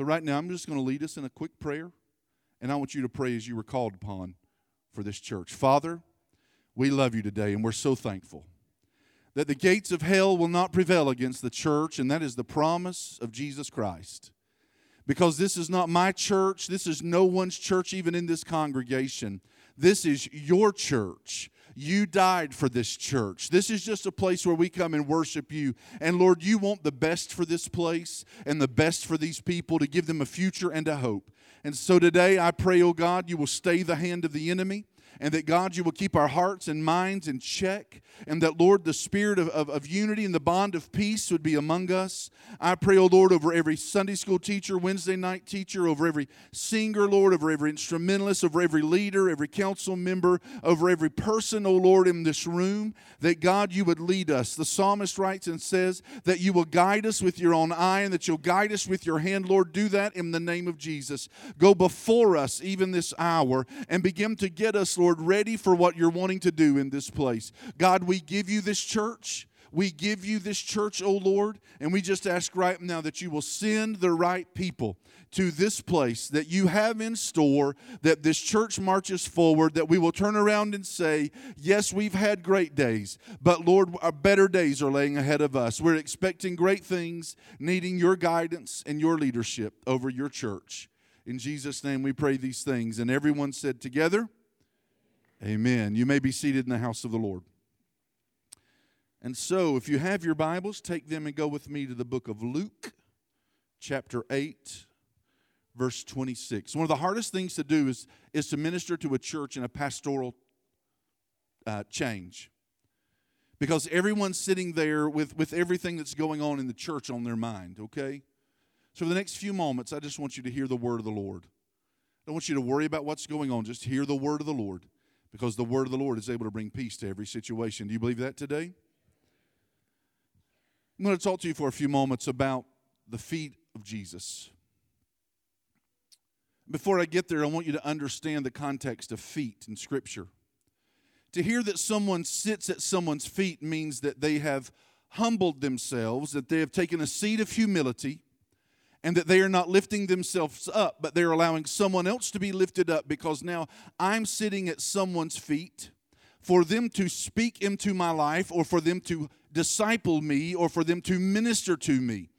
So, right now, I'm just going to lead us in a quick prayer, and I want you to pray as you were called upon for this church. Father, we love you today, and we're so thankful that the gates of hell will not prevail against the church, and that is the promise of Jesus Christ. Because this is not my church, this is no one's church, even in this congregation. This is your church. You died for this church. This is just a place where we come and worship you. And Lord, you want the best for this place and the best for these people to give them a future and a hope. And so today I pray, oh God, you will stay the hand of the enemy and that God, you will keep our hearts and minds in check, and that, Lord, the spirit of, of, of unity and the bond of peace would be among us. I pray, O oh Lord, over every Sunday school teacher, Wednesday night teacher, over every singer, Lord, over every instrumentalist, over every leader, every council member, over every person, O oh Lord, in this room, that God, you would lead us. The psalmist writes and says that you will guide us with your own eye and that you'll guide us with your hand. Lord, do that in the name of Jesus. Go before us even this hour and begin to get us, Lord Lord, ready for what you're wanting to do in this place. God, we give you this church. We give you this church, oh Lord, and we just ask right now that you will send the right people to this place that you have in store, that this church marches forward, that we will turn around and say, Yes, we've had great days, but Lord, our better days are laying ahead of us. We're expecting great things, needing your guidance and your leadership over your church. In Jesus' name we pray these things. And everyone said together, Amen. You may be seated in the house of the Lord. And so, if you have your Bibles, take them and go with me to the book of Luke, chapter 8, verse 26. One of the hardest things to do is, is to minister to a church in a pastoral uh, change. Because everyone's sitting there with, with everything that's going on in the church on their mind, okay? So, for the next few moments, I just want you to hear the word of the Lord. I don't want you to worry about what's going on, just hear the word of the Lord because the word of the Lord is able to bring peace to every situation. Do you believe that today? I'm going to talk to you for a few moments about the feet of Jesus. Before I get there, I want you to understand the context of feet in Scripture. To hear that someone sits at someone's feet means that they have humbled themselves, that they have taken a seat of humility, and that they are not lifting themselves up, but they're allowing someone else to be lifted up because now I'm sitting at someone's feet. For them to speak into my life or for them to disciple me or for them to minister to me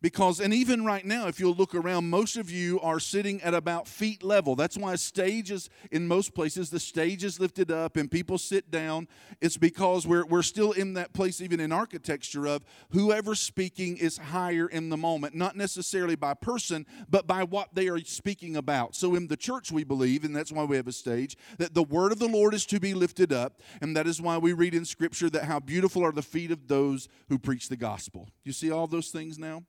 because and even right now if you'll look around most of you are sitting at about feet level. That's why stages, in most places the stage is lifted up and people sit down. It's because we're, we're still in that place even in architecture of whoever's speaking is higher in the moment. Not necessarily by person but by what they are speaking about. So in the church we believe and that's why we have a stage that the word of the lord is to be lifted up. And that is why we read in scripture that how beautiful are the feet of those who preach the gospel. You see all those things now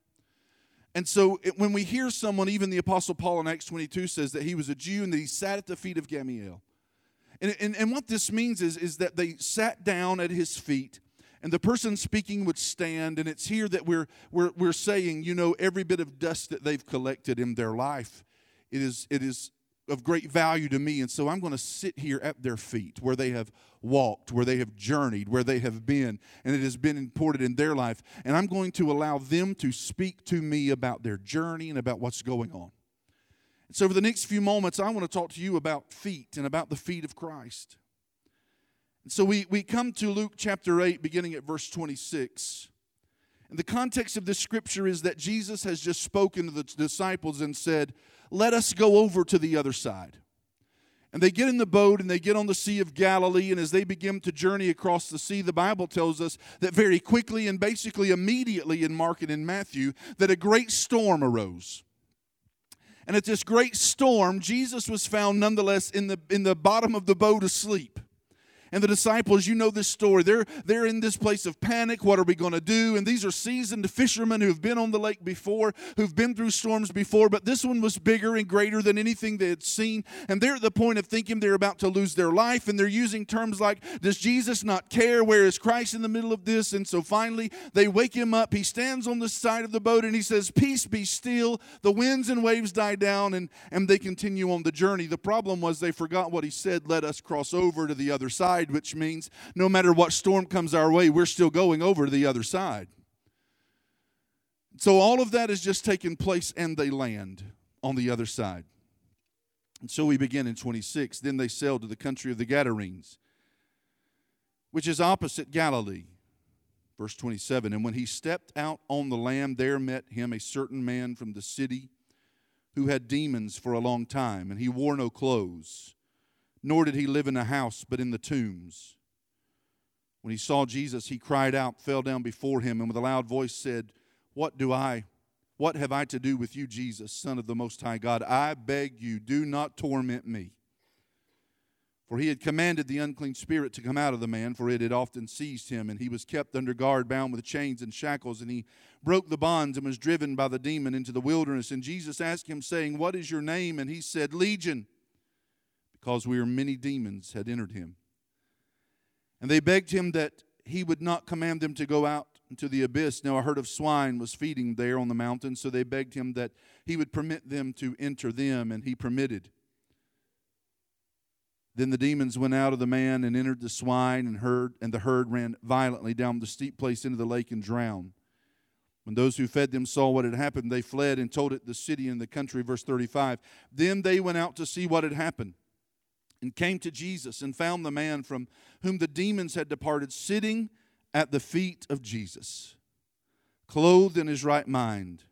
and so it, when we hear someone, even the Apostle Paul in Acts 22 says that he was a Jew and that he sat at the feet of Gamaliel. And, and, and what this means is, is that they sat down at his feet and the person speaking would stand and it's here that we're, we're, we're saying you know every bit of dust that they've collected in their life it is, it is of great value to me. And so I'm going to sit here at their feet where they have walked, where they have journeyed, where they have been, and it has been imported in their life. And I'm going to allow them to speak to me about their journey and about what's going on. So, for the next few moments, I want to talk to you about feet and about the feet of Christ. And so, we, we come to Luke chapter 8, beginning at verse 26. And the context of this scripture is that Jesus has just spoken to the disciples and said, Let us go over to the other side. And they get in the boat and they get on the Sea of Galilee. And as they begin to journey across the sea, the Bible tells us that very quickly and basically immediately in Mark and in Matthew, that a great storm arose. And at this great storm, Jesus was found nonetheless in the, in the bottom of the boat asleep and the disciples, you know this story. They're, they're in this place of panic. What are we going to do? And these are seasoned fishermen who've been on the lake before, who've been through storms before, but this one was bigger and greater than anything they had seen. And they're at the point of thinking they're about to lose their life. And they're using terms like, Does Jesus not care? Where is Christ in the middle of this? And so finally, they wake him up. He stands on the side of the boat and he says, Peace be still. The winds and waves die down, and, and they continue on the journey. The problem was they forgot what he said, Let us cross over to the other side side, which means no matter what storm comes our way, we're still going over to the other side. So all of that has just taken place, and they land on the other side. And so we begin in 26. Then they sailed to the country of the Gadarenes, which is opposite Galilee. Verse 27 And when he stepped out on the land, there met him a certain man from the city who had demons for a long time, and he wore no clothes, nor did he live in a house, but in the tombs. When he saw Jesus, he cried out, fell down before him, and with a loud voice said, What do I what have I to do with you, Jesus, Son of the Most High God? I beg you, do not torment me. For he had commanded the unclean spirit to come out of the man, for it had often seized him, and he was kept under guard, bound with chains and shackles, and he broke the bonds and was driven by the demon into the wilderness. And Jesus asked him, saying, What is your name? And he said, Legion, because we are many demons had entered him. And they begged him that he would not command them to go out into the abyss. Now a herd of swine was feeding there on the mountain, so they begged him that he would permit them to enter them, and he permitted. Then the demons went out of the man and entered the swine, and herd, and the herd ran violently down the steep place into the lake and drowned. When those who fed them saw what had happened, they fled and told it the city and the country. Verse 35. Then they went out to see what had happened and came to Jesus and found the man from whom the demons had departed sitting at the feet of Jesus, clothed in his right mind,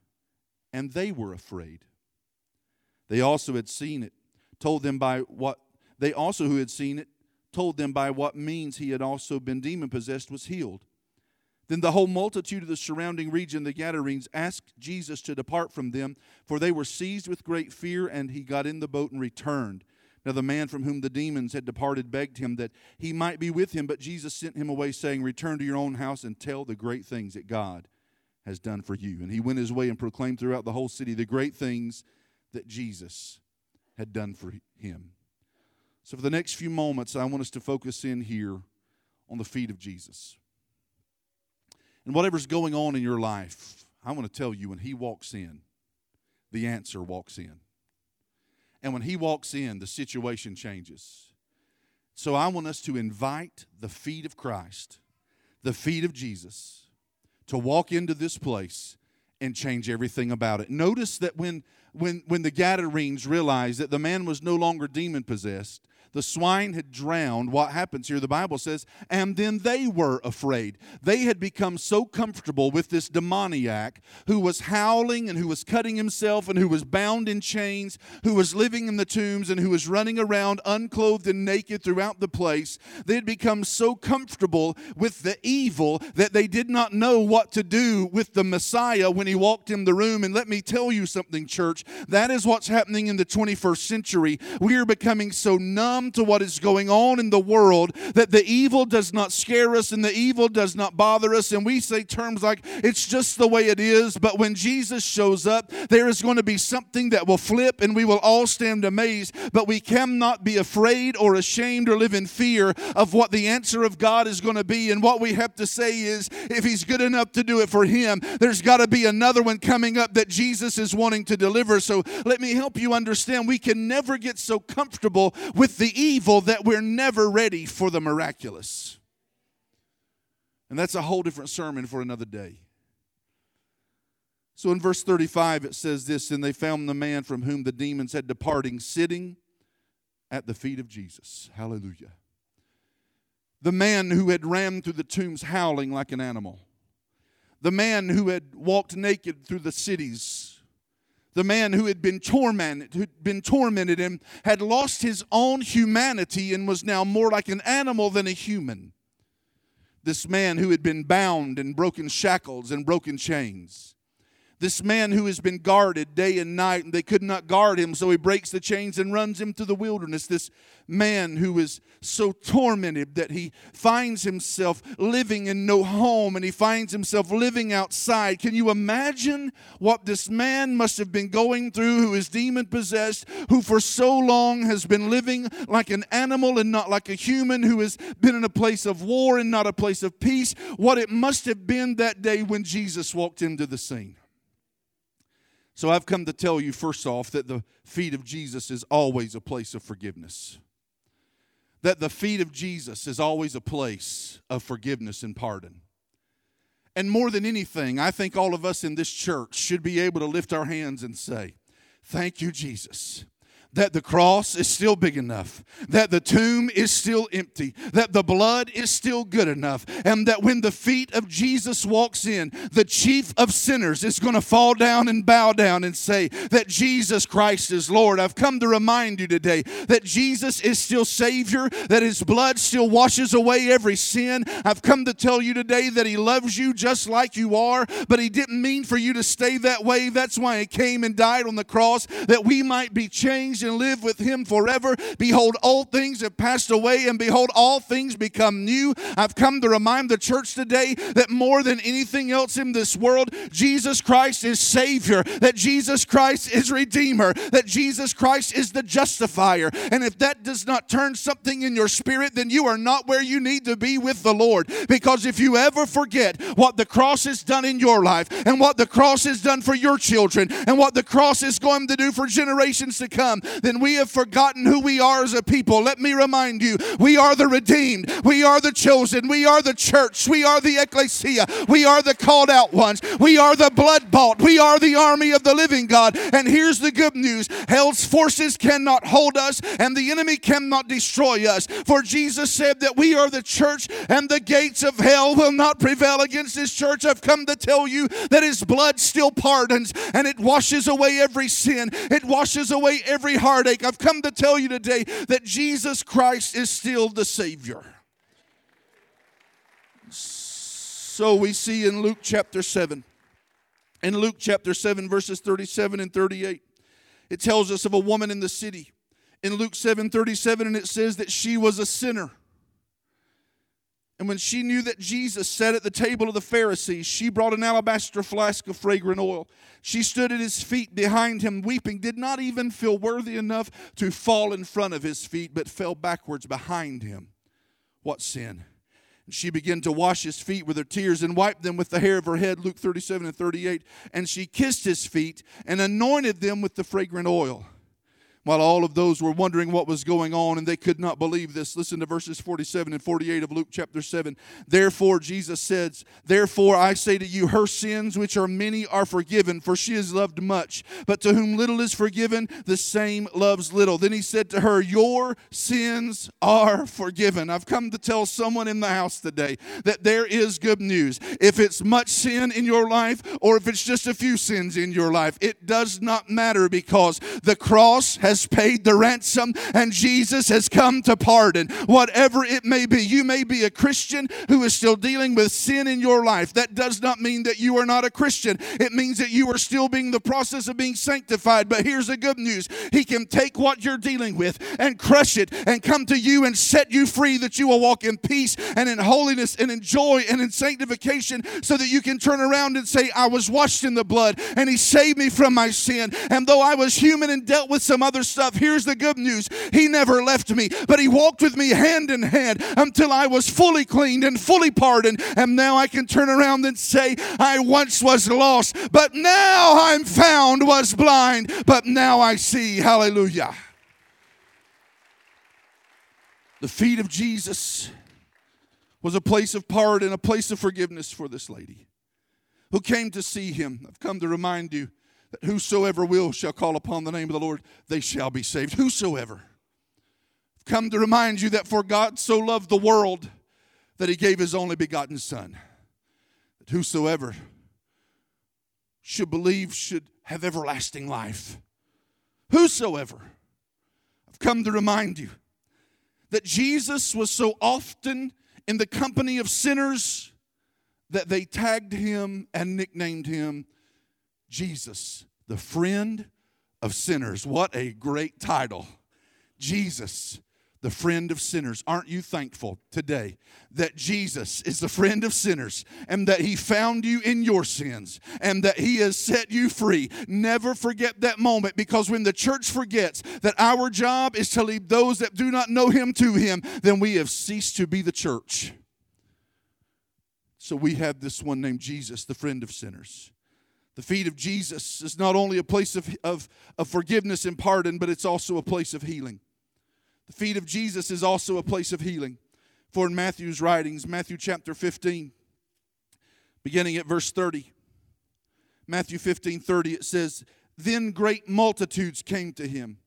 and they were afraid. They also had seen it, told them by what they also who had seen it told them by what means he had also been demon possessed was healed. Then the whole multitude of the surrounding region, the Gadarenes, asked Jesus to depart from them, for they were seized with great fear, and he got in the boat and returned. Now, the man from whom the demons had departed begged him that he might be with him, but Jesus sent him away, saying, Return to your own house and tell the great things that God has done for you. And he went his way and proclaimed throughout the whole city the great things that Jesus had done for him. So, for the next few moments, I want us to focus in here on the feet of Jesus. And whatever's going on in your life, I want to tell you when he walks in, the answer walks in. And when he walks in, the situation changes. So I want us to invite the feet of Christ, the feet of Jesus, to walk into this place and change everything about it. Notice that when when when the Gadarenes realized that the man was no longer demon possessed, the swine had drowned. What happens here? The Bible says, and then they were afraid. They had become so comfortable with this demoniac who was howling and who was cutting himself and who was bound in chains, who was living in the tombs and who was running around unclothed and naked throughout the place. They had become so comfortable with the evil that they did not know what to do with the Messiah when he walked in the room. And let me tell you something, church, that is what's happening in the 21st century. We are becoming so numb to what is going on in the world that the evil does not scare us and the evil does not bother us. And we say terms like, it's just the way it is. But when Jesus shows up, there is going to be something that will flip and we will all stand amazed. But we cannot be afraid or ashamed or live in fear of what the answer of God is going to be. And what we have to say is, if He's good enough to do it for Him, there's got to be another one coming up that Jesus is wanting to deliver. So let me help you understand we can never get so comfortable with the the evil that we're never ready for the miraculous. And that's a whole different sermon for another day. So in verse 35, it says this And they found the man from whom the demons had departing sitting at the feet of Jesus. Hallelujah. The man who had ran through the tombs howling like an animal. The man who had walked naked through the cities the man who had been tormented, who'd been tormented and had lost his own humanity and was now more like an animal than a human. This man who had been bound and broken shackles and broken chains. This man who has been guarded day and night, and they could not guard him, so he breaks the chains and runs him to the wilderness. This man who is so tormented that he finds himself living in no home and he finds himself living outside. Can you imagine what this man must have been going through who is demon possessed, who for so long has been living like an animal and not like a human, who has been in a place of war and not a place of peace? What it must have been that day when Jesus walked into the scene. So I've come to tell you, first off, that the feet of Jesus is always a place of forgiveness. That the feet of Jesus is always a place of forgiveness and pardon. And more than anything, I think all of us in this church should be able to lift our hands and say, Thank you, Jesus that the cross is still big enough, that the tomb is still empty, that the blood is still good enough, and that when the feet of Jesus walks in, the chief of sinners is going to fall down and bow down and say that Jesus Christ is Lord. I've come to remind you today that Jesus is still Savior, that His blood still washes away every sin. I've come to tell you today that He loves you just like you are, but He didn't mean for you to stay that way. That's why He came and died on the cross, that we might be changed and live with him forever. Behold, old things have passed away, and behold, all things become new. I've come to remind the church today that more than anything else in this world, Jesus Christ is Savior, that Jesus Christ is Redeemer, that Jesus Christ is the justifier. And if that does not turn something in your spirit, then you are not where you need to be with the Lord. Because if you ever forget what the cross has done in your life, and what the cross has done for your children, and what the cross is going to do for generations to come, then we have forgotten who we are as a people. Let me remind you we are the redeemed, we are the chosen, we are the church, we are the ecclesia, we are the called out ones, we are the blood bought, we are the army of the living God. And here's the good news hell's forces cannot hold us, and the enemy cannot destroy us. For Jesus said that we are the church, and the gates of hell will not prevail against this church. I've come to tell you that his blood still pardons, and it washes away every sin, it washes away every heartache. I've come to tell you today that Jesus Christ is still the Savior. So we see in Luke chapter 7, in Luke chapter 7, verses 37 and 38, it tells us of a woman in the city. In Luke 7 37, and it says that she was a sinner. And when she knew that Jesus sat at the table of the Pharisees, she brought an alabaster flask of fragrant oil. She stood at his feet behind him, weeping, did not even feel worthy enough to fall in front of his feet, but fell backwards behind him. What sin? And she began to wash his feet with her tears and wiped them with the hair of her head, Luke 37 and 38. And she kissed his feet and anointed them with the fragrant oil. While all of those were wondering what was going on and they could not believe this, listen to verses 47 and 48 of Luke chapter 7. Therefore, Jesus says, Therefore I say to you, her sins, which are many, are forgiven, for she has loved much. But to whom little is forgiven, the same loves little. Then he said to her, Your sins are forgiven. I've come to tell someone in the house today that there is good news. If it's much sin in your life or if it's just a few sins in your life, it does not matter because the cross has has paid the ransom and Jesus has come to pardon. Whatever it may be, you may be a Christian who is still dealing with sin in your life. That does not mean that you are not a Christian. It means that you are still being the process of being sanctified. But here's the good news He can take what you're dealing with and crush it and come to you and set you free that you will walk in peace and in holiness and in joy and in sanctification so that you can turn around and say, I was washed in the blood and He saved me from my sin. And though I was human and dealt with some other stuff. Here's the good news He never left me, but He walked with me hand in hand until I was fully cleaned and fully pardoned. And now I can turn around and say, I once was lost, but now I'm found, was blind, but now I see. Hallelujah. The feet of Jesus was a place of pardon, a place of forgiveness for this lady who came to see him. I've come to remind you that whosoever will shall call upon the name of the Lord, they shall be saved. Whosoever. I've come to remind you that for God so loved the world that he gave his only begotten Son, that whosoever should believe should have everlasting life. Whosoever. I've come to remind you that Jesus was so often in the company of sinners that they tagged him and nicknamed him Jesus, the friend of sinners. What a great title. Jesus, the friend of sinners. Aren't you thankful today that Jesus is the friend of sinners and that he found you in your sins and that he has set you free? Never forget that moment because when the church forgets that our job is to lead those that do not know him to him, then we have ceased to be the church. So we have this one named Jesus, the friend of sinners. The feet of Jesus is not only a place of, of, of forgiveness and pardon, but it's also a place of healing. The feet of Jesus is also a place of healing. For in Matthew's writings, Matthew chapter 15, beginning at verse 30. Matthew 15 30, it says, Then great multitudes came to him,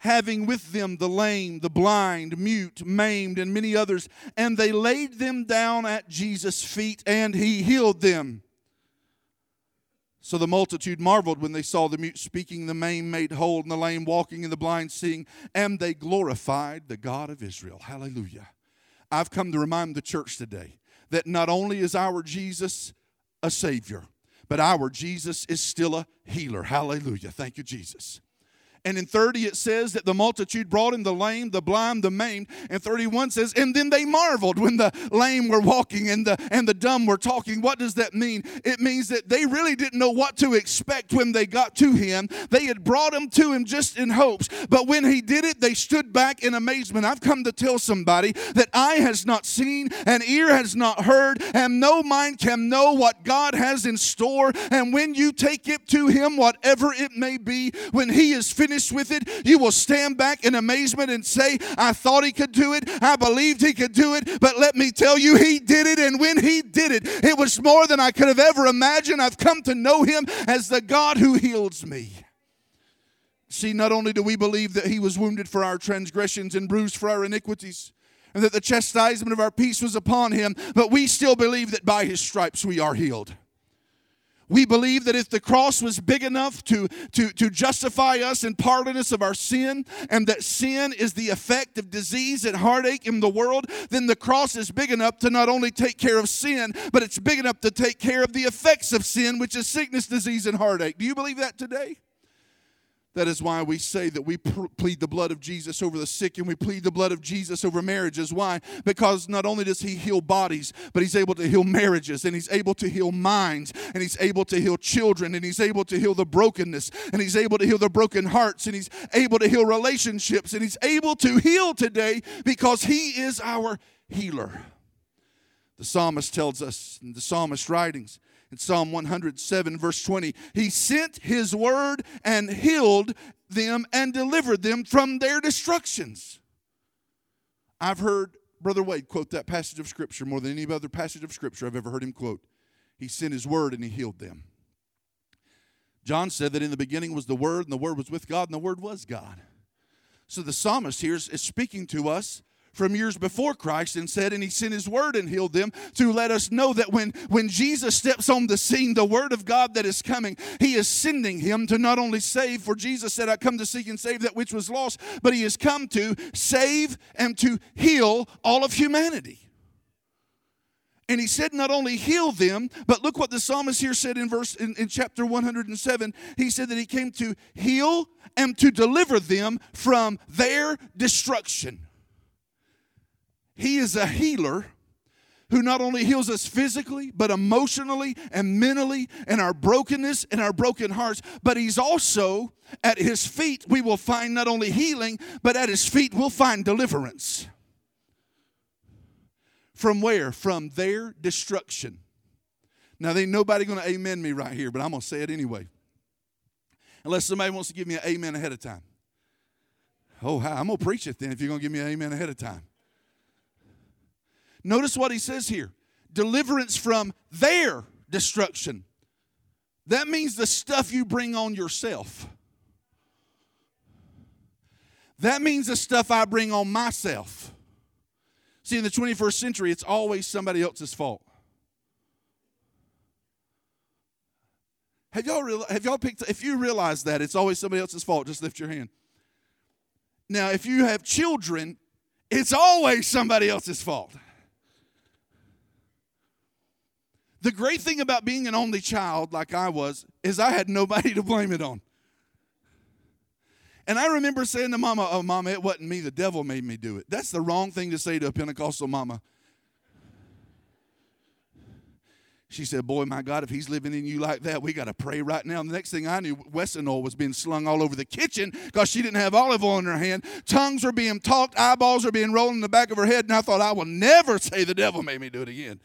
having with them the lame, the blind, mute, maimed, and many others, and they laid them down at Jesus' feet, and he healed them. So the multitude marveled when they saw the mute speaking, the maimed made whole, and the lame walking, and the blind seeing, and they glorified the God of Israel. Hallelujah. I've come to remind the church today that not only is our Jesus a Savior, but our Jesus is still a healer. Hallelujah. Thank you, Jesus. And in 30, it says that the multitude brought in the lame, the blind, the maimed. And 31 says, and then they marveled when the lame were walking and the, and the dumb were talking. What does that mean? It means that they really didn't know what to expect when they got to him. They had brought him to him just in hopes. But when he did it, they stood back in amazement. I've come to tell somebody that eye has not seen, and ear has not heard, and no mind can know what God has in store. And when you take it to him, whatever it may be, when he is finished, finished with it, you will stand back in amazement and say, I thought he could do it. I believed he could do it. But let me tell you, he did it. And when he did it, it was more than I could have ever imagined. I've come to know him as the God who heals me. See, not only do we believe that he was wounded for our transgressions and bruised for our iniquities, and that the chastisement of our peace was upon him, but we still believe that by his stripes we are healed. We believe that if the cross was big enough to, to, to justify us and pardon us of our sin, and that sin is the effect of disease and heartache in the world, then the cross is big enough to not only take care of sin, but it's big enough to take care of the effects of sin, which is sickness, disease, and heartache. Do you believe that today? That is why we say that we plead the blood of Jesus over the sick and we plead the blood of Jesus over marriages. Why? Because not only does He heal bodies, but He's able to heal marriages and He's able to heal minds and He's able to heal children and He's able to heal the brokenness and He's able to heal the broken hearts and He's able to heal relationships and He's able to heal today because He is our healer. The psalmist tells us in the psalmist writings in Psalm 107, verse 20, He sent His word and healed them and delivered them from their destructions. I've heard Brother Wade quote that passage of Scripture more than any other passage of Scripture I've ever heard him quote. He sent His word and He healed them. John said that in the beginning was the Word, and the Word was with God, and the Word was God. So the psalmist here is, is speaking to us from years before Christ and said, and he sent his word and healed them to let us know that when, when Jesus steps on the scene, the word of God that is coming, he is sending him to not only save, for Jesus said, I come to seek and save that which was lost, but he has come to save and to heal all of humanity. And he said not only heal them, but look what the psalmist here said in verse in, in, chapter 107. He said that he came to heal and to deliver them from their destruction. He is a healer who not only heals us physically, but emotionally and mentally, and our brokenness and our broken hearts, but He's also at His feet, we will find not only healing, but at His feet, we'll find deliverance. From where? From their destruction. Now, there ain't nobody going to amen me right here, but I'm going to say it anyway. Unless somebody wants to give me an amen ahead of time. Oh, hi, I'm going to preach it then if you're going to give me an amen ahead of time. Notice what he says here deliverance from their destruction. That means the stuff you bring on yourself. That means the stuff I bring on myself. See, in the 21st century, it's always somebody else's fault. Have y'all, real, have y'all picked, if you realize that it's always somebody else's fault, just lift your hand. Now, if you have children, it's always somebody else's fault. The great thing about being an only child, like I was, is I had nobody to blame it on. And I remember saying to mama, Oh, mama, it wasn't me. The devil made me do it. That's the wrong thing to say to a Pentecostal mama. She said, Boy, my God, if he's living in you like that, we got to pray right now. And the next thing I knew, Wesson oil was being slung all over the kitchen because she didn't have olive oil in her hand. Tongues were being talked, eyeballs were being rolled in the back of her head. And I thought, I will never say the devil made me do it again.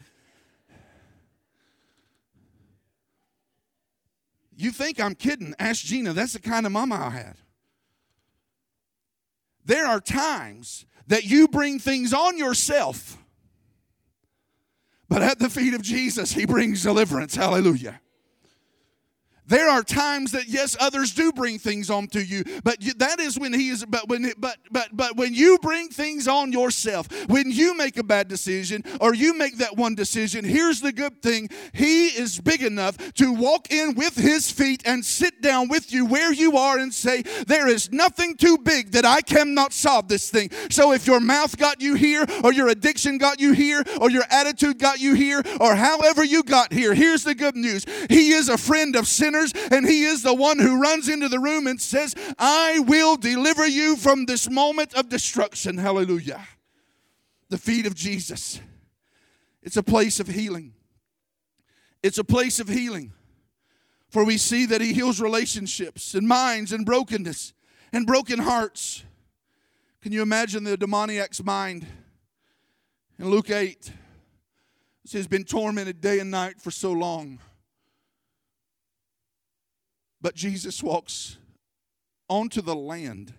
You think I'm kidding? Ask Gina. That's the kind of mama I had. There are times that you bring things on yourself But at the feet of Jesus, he brings deliverance. Hallelujah. There are times that yes, others do bring things on to you, but that is when he is. But when but but but when you bring things on yourself, when you make a bad decision or you make that one decision, here's the good thing: He is big enough to walk in with His feet and sit down with you where you are and say, "There is nothing too big that I cannot solve this thing." So if your mouth got you here, or your addiction got you here, or your attitude got you here, or however you got here, here's the good news: He is a friend of sinners sinners, and He is the one who runs into the room and says, I will deliver you from this moment of destruction. Hallelujah. The feet of Jesus. It's a place of healing. It's a place of healing. For we see that He heals relationships and minds and brokenness and broken hearts. Can you imagine the demoniac's mind? In Luke 8, he has been tormented day and night for so long. But Jesus walks onto the land.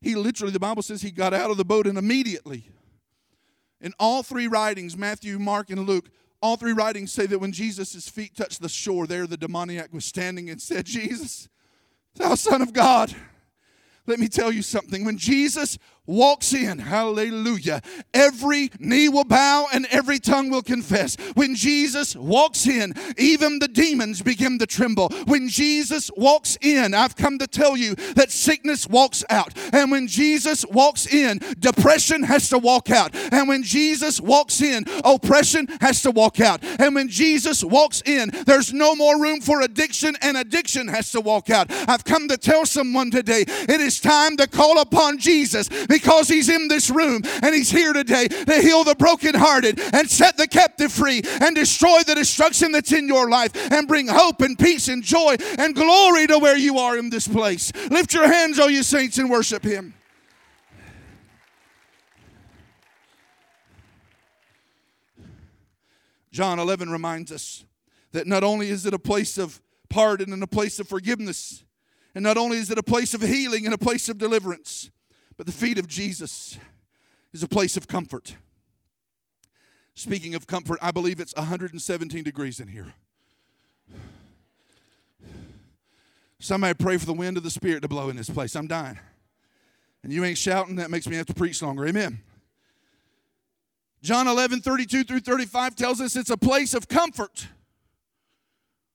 He literally, the Bible says he got out of the boat and immediately. In all three writings, Matthew, Mark, and Luke, all three writings say that when Jesus' feet touched the shore, there the demoniac was standing and said, Jesus, thou Son of God. Let me tell you something. When Jesus walks in, hallelujah, every knee will bow and every tongue will confess. When Jesus walks in, even the demons begin to tremble. When Jesus walks in, I've come to tell you that sickness walks out. And when Jesus walks in, depression has to walk out. And when Jesus walks in, oppression has to walk out. And when Jesus walks in, there's no more room for addiction and addiction has to walk out. I've come to tell someone today it is time to call upon Jesus because He's in this room and He's here today to heal the brokenhearted and set the captive free and destroy the destruction that's in your life and bring hope and peace and joy and glory to where you are in this place. Lift your hands, O you saints, and worship Him. John 11 reminds us that not only is it a place of pardon and a place of forgiveness, and not only is it a place of healing and a place of deliverance, but the feet of Jesus is a place of comfort. Speaking of comfort, I believe it's 117 degrees in here. Somebody pray for the wind of the Spirit to blow in this place. I'm dying. And you ain't shouting, that makes me have to preach longer. Amen. John 11, 32 through 35 tells us it's a place of comfort.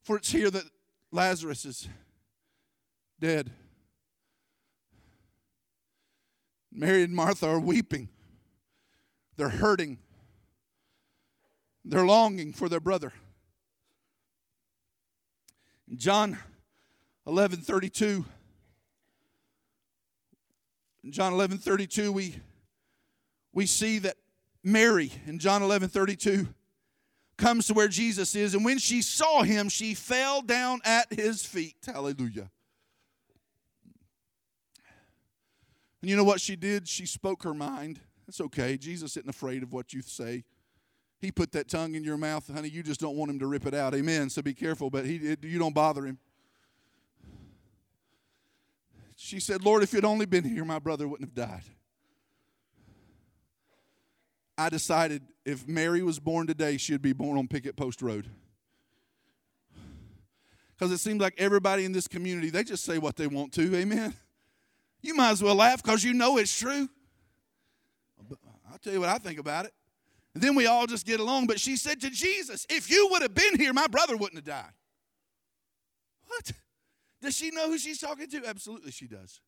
For it's here that Lazarus is dead. Mary and Martha are weeping. They're hurting. They're longing for their brother. John 11 32. In John 11 32, we, we see that Mary in John 11 32 comes to where Jesus is, and when she saw him, she fell down at his feet. Hallelujah. And you know what she did? She spoke her mind. That's okay. Jesus isn't afraid of what you say. He put that tongue in your mouth, honey. You just don't want him to rip it out. Amen. So be careful, but he, you don't bother him. She said, Lord, if you'd only been here, my brother wouldn't have died. I decided if Mary was born today, she'd be born on Picket Post Road. Because it seems like everybody in this community, they just say what they want to. Amen. You might as well laugh because you know it's true. I'll tell you what I think about it. And then we all just get along. But she said to Jesus, If you would have been here, my brother wouldn't have died. What? Does she know who she's talking to? Absolutely, she does.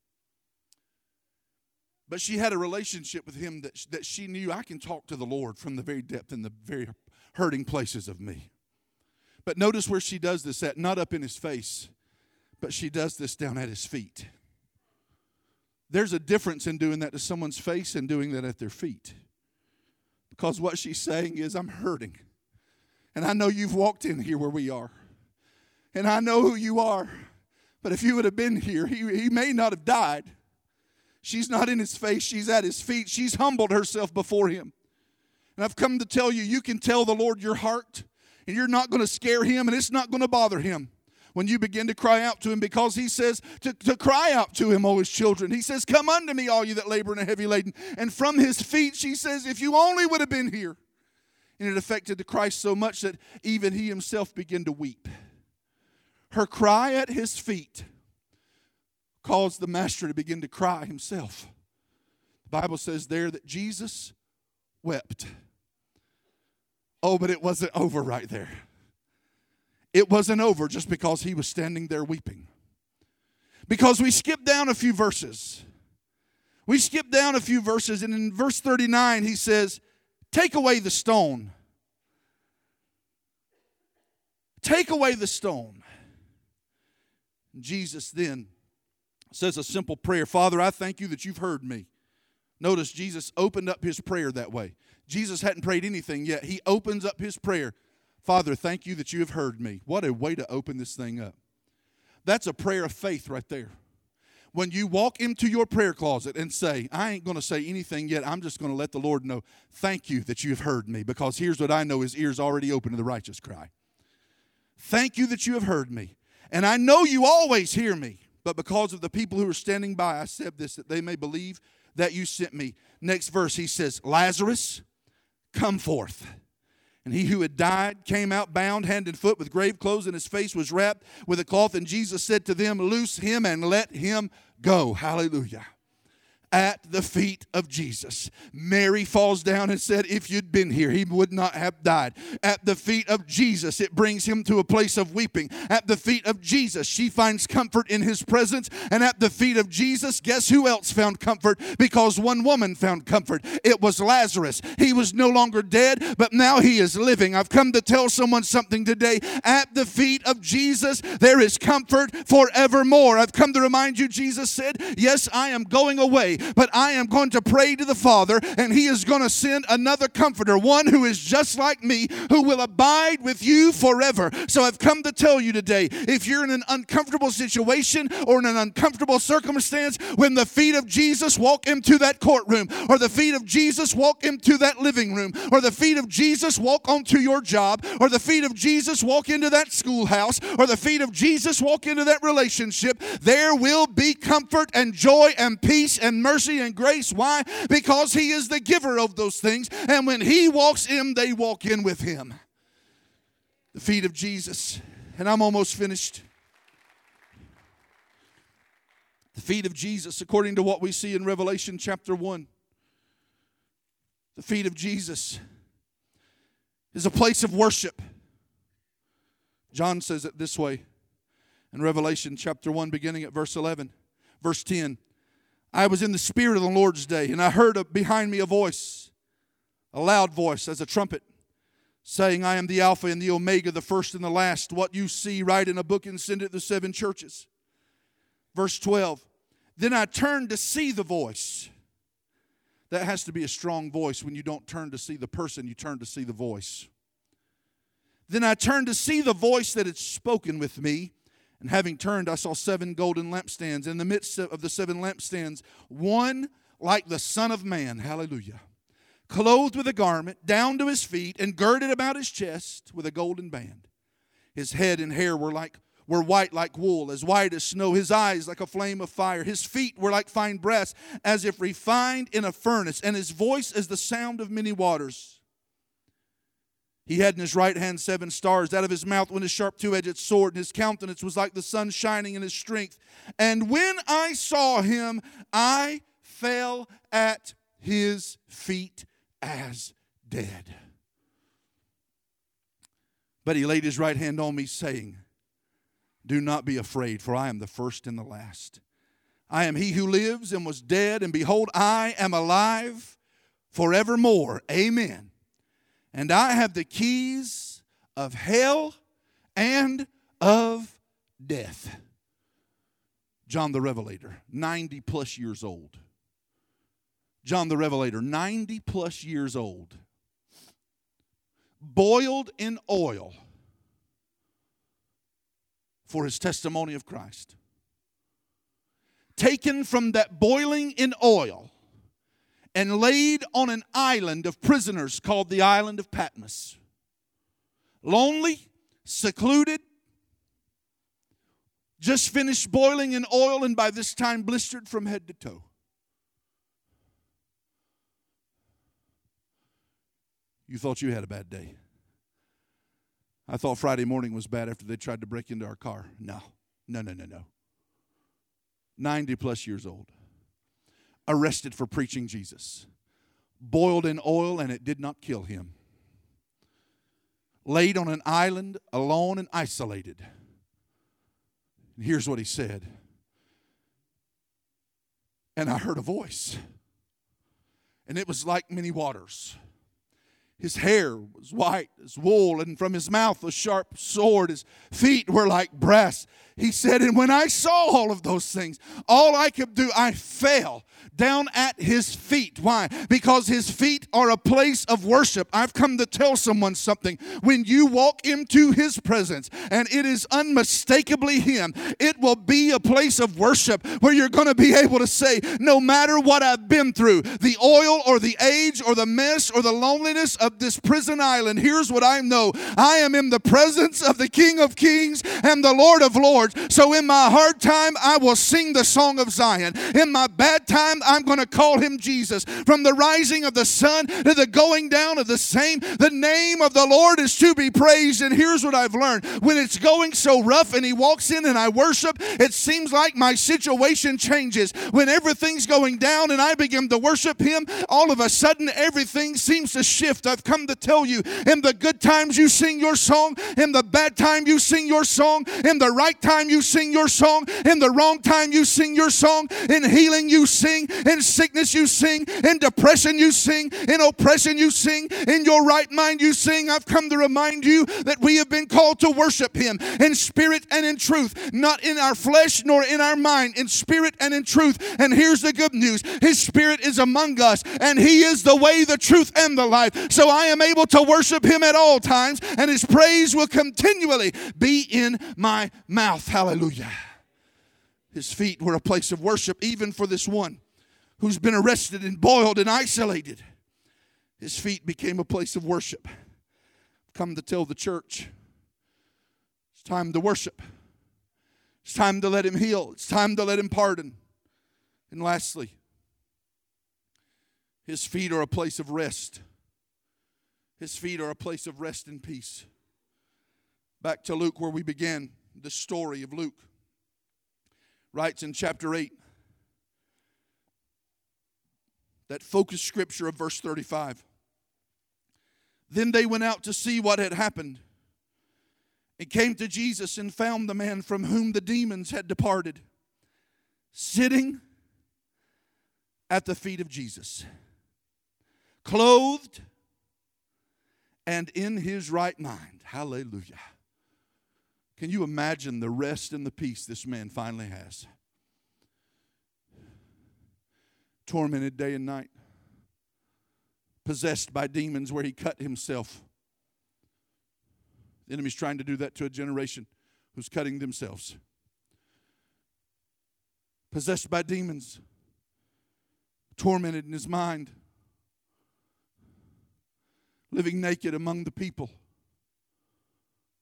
But she had a relationship with him that, that she knew I can talk to the Lord from the very depth and the very hurting places of me. But notice where she does this at, not up in his face, but she does this down at his feet. There's a difference in doing that to someone's face and doing that at their feet. Because what she's saying is, I'm hurting. And I know you've walked in here where we are. And I know who you are. But if you would have been here, he, he may not have died. She's not in his face, she's at his feet. She's humbled herself before him. And I've come to tell you, you can tell the Lord your heart, and you're not going to scare him, and it's not going to bother him when you begin to cry out to him because he says to, to cry out to him, O his children. He says, Come unto me, all you that labor and are heavy laden. And from his feet, she says, If you only would have been here. and it affected the Christ so much that even he himself began to weep. Her cry at his feet caused the master to begin to cry himself. The Bible says there that Jesus wept. Oh, but it wasn't over right there. It wasn't over just because he was standing there weeping. Because we skip down a few verses. We skip down a few verses, and in verse 39, he says, Take away the stone. Take away the stone. Jesus then says a simple prayer Father, I thank you that you've heard me. Notice Jesus opened up his prayer that way. Jesus hadn't prayed anything yet. He opens up his prayer Father, thank you that you have heard me. What a way to open this thing up. That's a prayer of faith right there when you walk into your prayer closet and say, I ain't going to say anything yet, I'm just going to let the Lord know, thank you that you've heard me, because here's what I know his ears already open to the righteous cry. Thank you that you have heard me. And I know you always hear me, but because of the people who are standing by, I said this that they may believe that you sent me. Next verse, he says, Lazarus, come forth. And he who had died came out bound hand and foot with grave clothes, and his face was wrapped with a cloth. And Jesus said to them, Loose him and let him go. Hallelujah at the feet of Jesus. Mary falls down and said, If you'd been here, he would not have died. At the feet of Jesus, it brings him to a place of weeping. At the feet of Jesus, she finds comfort in his presence. And at the feet of Jesus, guess who else found comfort? Because one woman found comfort. It was Lazarus. He was no longer dead, but now he is living. I've come to tell someone something today. At the feet of Jesus, there is comfort forevermore. I've come to remind you, Jesus said, Yes, I am going away but I am going to pray to the Father, and He is going to send another comforter, one who is just like me, who will abide with you forever. So I've come to tell you today if you're in an uncomfortable situation or in an uncomfortable circumstance, when the feet of Jesus walk into that courtroom, or the feet of Jesus walk into that living room, or the feet of Jesus walk onto your job, or the feet of Jesus walk into that schoolhouse, or the feet of Jesus walk into that relationship, there will be comfort and joy and peace and mercy mercy and grace. Why? Because He is the giver of those things. And when He walks in, they walk in with Him. The feet of Jesus. And I'm almost finished. The feet of Jesus, according to what we see in Revelation chapter 1. The feet of Jesus is a place of worship. John says it this way in Revelation chapter 1, beginning at verse 11. Verse 10 I was in the Spirit of the Lord's day, and I heard behind me a voice, a loud voice as a trumpet, saying, I am the Alpha and the Omega, the first and the last. What you see, write in a book and send it to the seven churches. Verse 12. Then I turned to see the voice. That has to be a strong voice when you don't turn to see the person, you turn to see the voice. Then I turned to see the voice that had spoken with me. And having turned, I saw seven golden lampstands. In the midst of the seven lampstands, one like the Son of Man, hallelujah, clothed with a garment down to his feet and girded about his chest with a golden band. His head and hair were like were white like wool, as white as snow. His eyes like a flame of fire. His feet were like fine brass, as if refined in a furnace, and his voice as the sound of many waters. He had in his right hand seven stars. Out of his mouth went a sharp two edged sword, and his countenance was like the sun shining in his strength. And when I saw him, I fell at his feet as dead. But he laid his right hand on me, saying, Do not be afraid, for I am the first and the last. I am he who lives and was dead, and behold, I am alive forevermore. Amen and I have the keys of hell and of death. John the Revelator, 90 plus years old. John the Revelator, 90 plus years old, boiled in oil for his testimony of Christ. Taken from that boiling in oil and laid on an island of prisoners called the island of Patmos. Lonely, secluded, just finished boiling in oil, and by this time blistered from head to toe. You thought you had a bad day. I thought Friday morning was bad after they tried to break into our car. No, no, no, no, no. 90 plus years old, arrested for preaching Jesus, boiled in oil, and it did not kill him. Laid on an island, alone and isolated. And here's what he said. And I heard a voice, and it was like many waters his hair was white as wool, and from his mouth a sharp sword. His feet were like brass. He said, And when I saw all of those things, all I could do, I fell down at his feet. Why? Because his feet are a place of worship. I've come to tell someone something. When you walk into his presence and it is unmistakably him, it will be a place of worship where you're going to be able to say, No matter what I've been through, the oil or the age or the mess or the loneliness of this prison island, here's what I know I am in the presence of the King of Kings and the Lord of Lords. So in my hard time, I will sing the song of Zion. In my bad time, I'm going to call him Jesus. From the rising of the sun to the going down of the same, the name of the Lord is to be praised. And here's what I've learned when it's going so rough and he walks in and I worship, it seems like my situation changes. When everything's going down and I begin to worship him, all of a sudden everything seems to shift. I've come to tell you in the good times you sing your song, in the bad time you sing your song, in the right time you sing your song, in the wrong time you sing your song, in healing you sing, in sickness you sing, in depression you sing, in oppression you sing, in your right mind you sing. I've come to remind you that we have been called to worship Him in spirit and in truth, not in our flesh nor in our mind, in spirit and in truth. And here's the good news His Spirit is among us, and He is the way, the truth, and the life. So I am able to worship Him at all times, and His praise will continually be in my mouth. Hallelujah. His feet were a place of worship, even for this one who's been arrested and boiled and isolated. His feet became a place of worship. Come to tell the church it's time to worship. It's time to let him heal. It's time to let him pardon. And lastly, his feet are a place of rest. His feet are a place of rest and peace. Back to Luke, where we began the story of Luke, writes in chapter 8 that focused scripture of verse 35. Then they went out to see what had happened and came to Jesus and found the man from whom the demons had departed sitting at the feet of Jesus, clothed and in his right mind. Hallelujah. Can you imagine the rest and the peace this man finally has? tormented day and night, possessed by demons where he cut himself. The enemy's trying to do that to a generation who's cutting themselves. Possessed by demons, tormented in his mind, living naked among the people,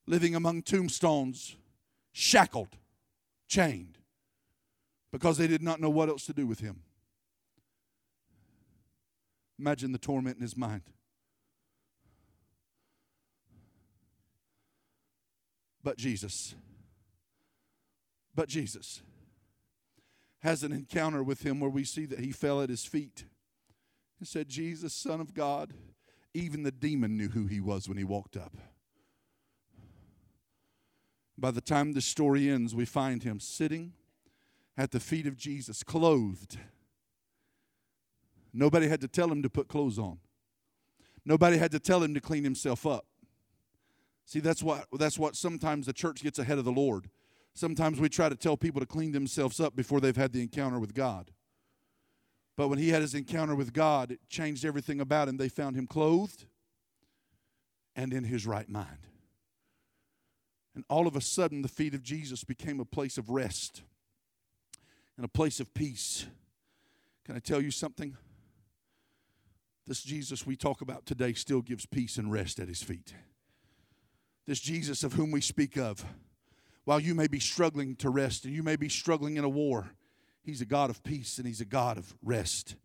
living among tombstones, shackled, chained, because they did not know what else to do with him. Imagine the torment in his mind. But Jesus, but Jesus has an encounter with him where we see that he fell at his feet and said, Jesus, Son of God. Even the demon knew who he was when he walked up. By the time the story ends, we find him sitting at the feet of Jesus, clothed Nobody had to tell him to put clothes on. Nobody had to tell him to clean himself up. See, that's what that's what sometimes the church gets ahead of the Lord. Sometimes we try to tell people to clean themselves up before they've had the encounter with God. But when he had his encounter with God, it changed everything about him. They found him clothed and in his right mind. And all of a sudden, the feet of Jesus became a place of rest and a place of peace. Can I tell you something? This Jesus we talk about today still gives peace and rest at his feet. This Jesus of whom we speak of, while you may be struggling to rest and you may be struggling in a war, he's a God of peace and he's a God of rest.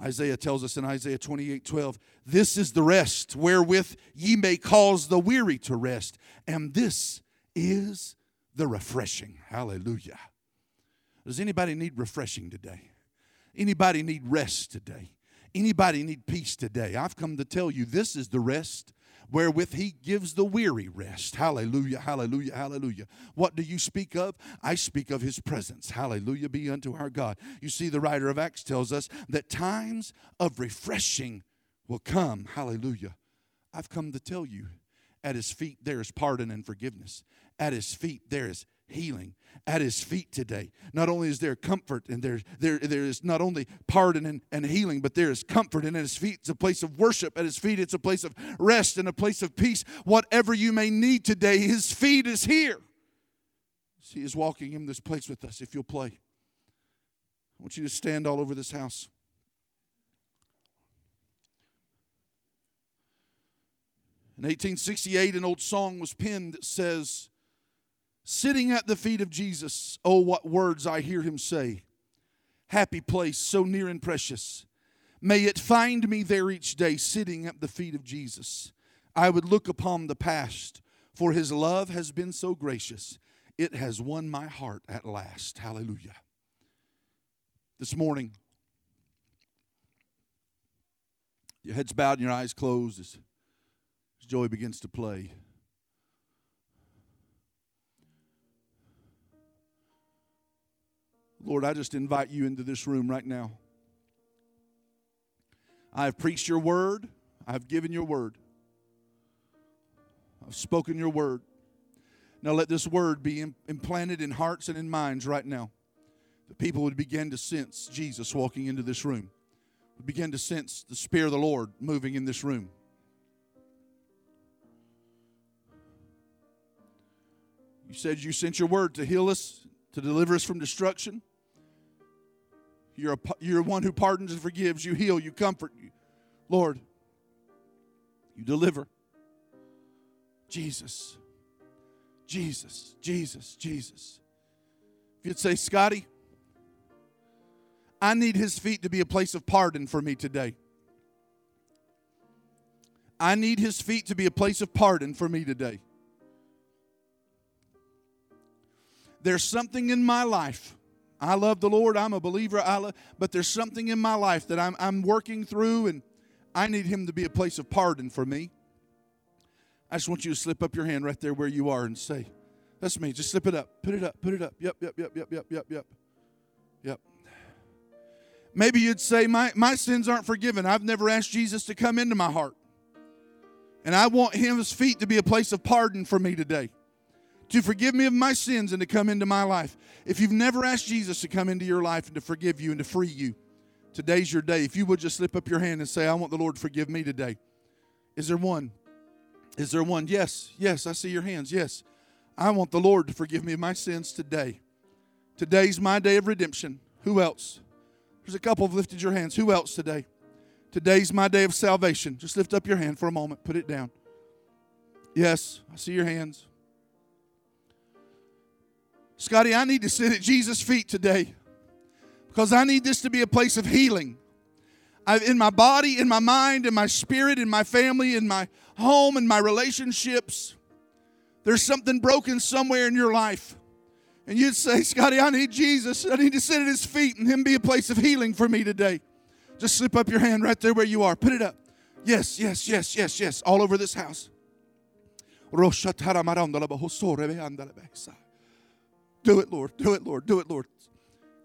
Isaiah tells us in Isaiah 28 12, this is the rest wherewith ye may cause the weary to rest, and this is the refreshing. Hallelujah. Does anybody need refreshing today? Anybody need rest today? Anybody need peace today? I've come to tell you this is the rest wherewith he gives the weary rest. Hallelujah, hallelujah, hallelujah. What do you speak of? I speak of his presence. Hallelujah be unto our God. You see, the writer of Acts tells us that times of refreshing will come. Hallelujah. I've come to tell you at his feet there is pardon and forgiveness. At his feet there is healing at his feet today. Not only is there comfort and there, there, there is not only pardon and, and healing, but there is comfort. And at his feet, it's a place of worship. At his feet, it's a place of rest and a place of peace. Whatever you may need today, his feet is here. He is walking in this place with us if you'll play. I want you to stand all over this house. In 1868, an old song was penned that says, Sitting at the feet of Jesus, oh, what words I hear him say. Happy place, so near and precious. May it find me there each day, sitting at the feet of Jesus. I would look upon the past, for his love has been so gracious. It has won my heart at last. Hallelujah. This morning, your head's bowed and your eyes closed as joy begins to play. Lord, I just invite you into this room right now. I have preached your word, I have given your word, I've spoken your word. Now let this word be implanted in hearts and in minds right now. The people would begin to sense Jesus walking into this room, would begin to sense the Spirit of the Lord moving in this room. You said you sent your word to heal us, to deliver us from destruction. You're, a, you're one who pardons and forgives. You heal. You comfort. You, Lord, you deliver. Jesus. Jesus. Jesus. Jesus. If you'd say, Scotty, I need his feet to be a place of pardon for me today. I need his feet to be a place of pardon for me today. There's something in my life I love the Lord. I'm a believer. I love, but there's something in my life that I'm, I'm working through, and I need Him to be a place of pardon for me. I just want you to slip up your hand right there where you are and say, That's me. Just slip it up. Put it up. Put it up. Yep, yep, yep, yep, yep, yep, yep. Yep. Maybe you'd say, my, my sins aren't forgiven. I've never asked Jesus to come into my heart. And I want His feet to be a place of pardon for me today to forgive me of my sins and to come into my life. If you've never asked Jesus to come into your life and to forgive you and to free you, today's your day. If you would just slip up your hand and say, I want the Lord to forgive me today. Is there one? Is there one? Yes, yes, I see your hands. Yes. I want the Lord to forgive me of my sins today. Today's my day of redemption. Who else? There's a couple have lifted your hands. Who else today? Today's my day of salvation. Just lift up your hand for a moment. Put it down. Yes, I see your hands. Scotty, I need to sit at Jesus' feet today because I need this to be a place of healing. I, in my body, in my mind, in my spirit, in my family, in my home, in my relationships. There's something broken somewhere in your life. And you'd say, Scotty, I need Jesus. I need to sit at his feet and him be a place of healing for me today. Just slip up your hand right there where you are. Put it up. Yes, yes, yes, yes, yes. All over this house. Do it, Lord. Do it, Lord. Do it, Lord.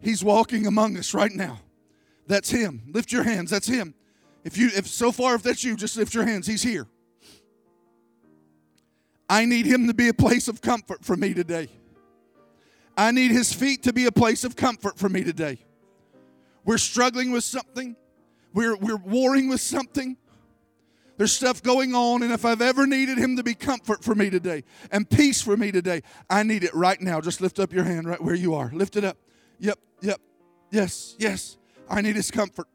He's walking among us right now. That's him. Lift your hands. That's him. If you if so far if that's you, just lift your hands. He's here. I need him to be a place of comfort for me today. I need his feet to be a place of comfort for me today. We're struggling with something. We're, we're warring with something. There's stuff going on, and if I've ever needed Him to be comfort for me today and peace for me today, I need it right now. Just lift up your hand right where you are. Lift it up. Yep, yep. Yes, yes. I need His comfort.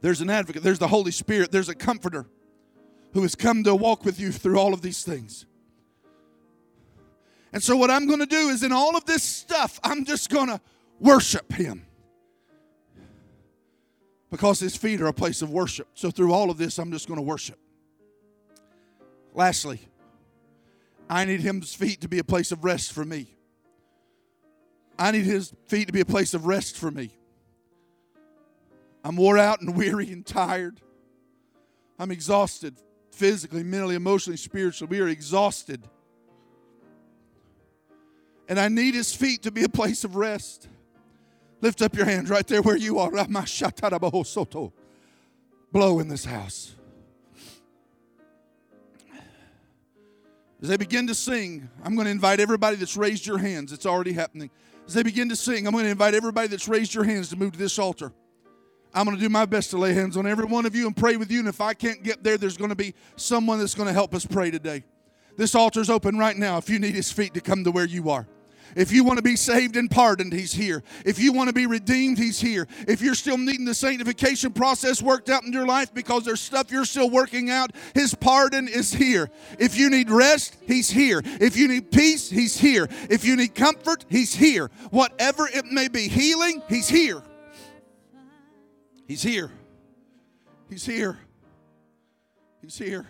There's an advocate, there's the Holy Spirit, there's a comforter who has come to walk with you through all of these things. And so, what I'm going to do is, in all of this stuff, I'm just going to worship Him. Because his feet are a place of worship. So through all of this, I'm just going to worship. Lastly, I need his feet to be a place of rest for me. I need his feet to be a place of rest for me. I'm wore out and weary and tired. I'm exhausted physically, mentally, emotionally, spiritually. We are exhausted. And I need his feet to be a place of rest. Lift up your hands right there where you are. Blow in this house. As they begin to sing, I'm going to invite everybody that's raised your hands. It's already happening. As they begin to sing, I'm going to invite everybody that's raised your hands to move to this altar. I'm going to do my best to lay hands on every one of you and pray with you. And if I can't get there, there's going to be someone that's going to help us pray today. This altar's open right now if you need his feet to come to where you are. If you want to be saved and pardoned, He's here. If you want to be redeemed, He's here. If you're still needing the sanctification process worked out in your life because there's stuff you're still working out, His pardon is here. If you need rest, He's here. If you need peace, He's here. If you need comfort, He's here. Whatever it may be, healing, He's here. He's here. He's here. He's here.